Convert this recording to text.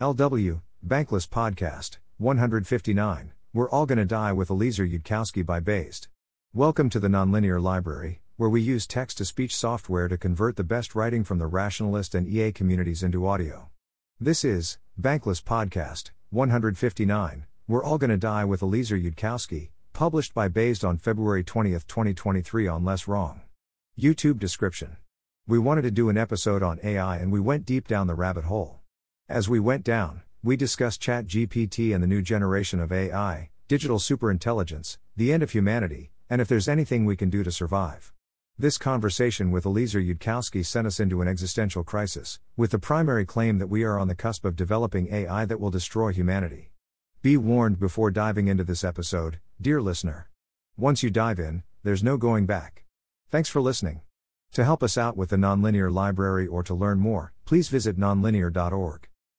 LW, Bankless Podcast, 159. We're all gonna die with Eliezer Yudkowsky by bayesed. Welcome to the Nonlinear Library, where we use text to speech software to convert the best writing from the rationalist and EA communities into audio. This is Bankless Podcast, 159. We're all gonna die with Eliezer Yudkowsky, published by bayesed on February 20, 2023 on Less Wrong. YouTube description. We wanted to do an episode on AI and we went deep down the rabbit hole. As we went down, we discussed ChatGPT and the new generation of AI, digital superintelligence, the end of humanity, and if there's anything we can do to survive. This conversation with Eliezer Yudkowsky sent us into an existential crisis, with the primary claim that we are on the cusp of developing AI that will destroy humanity. Be warned before diving into this episode, dear listener. Once you dive in, there's no going back. Thanks for listening. To help us out with the Nonlinear Library or to learn more, please visit nonlinear.org.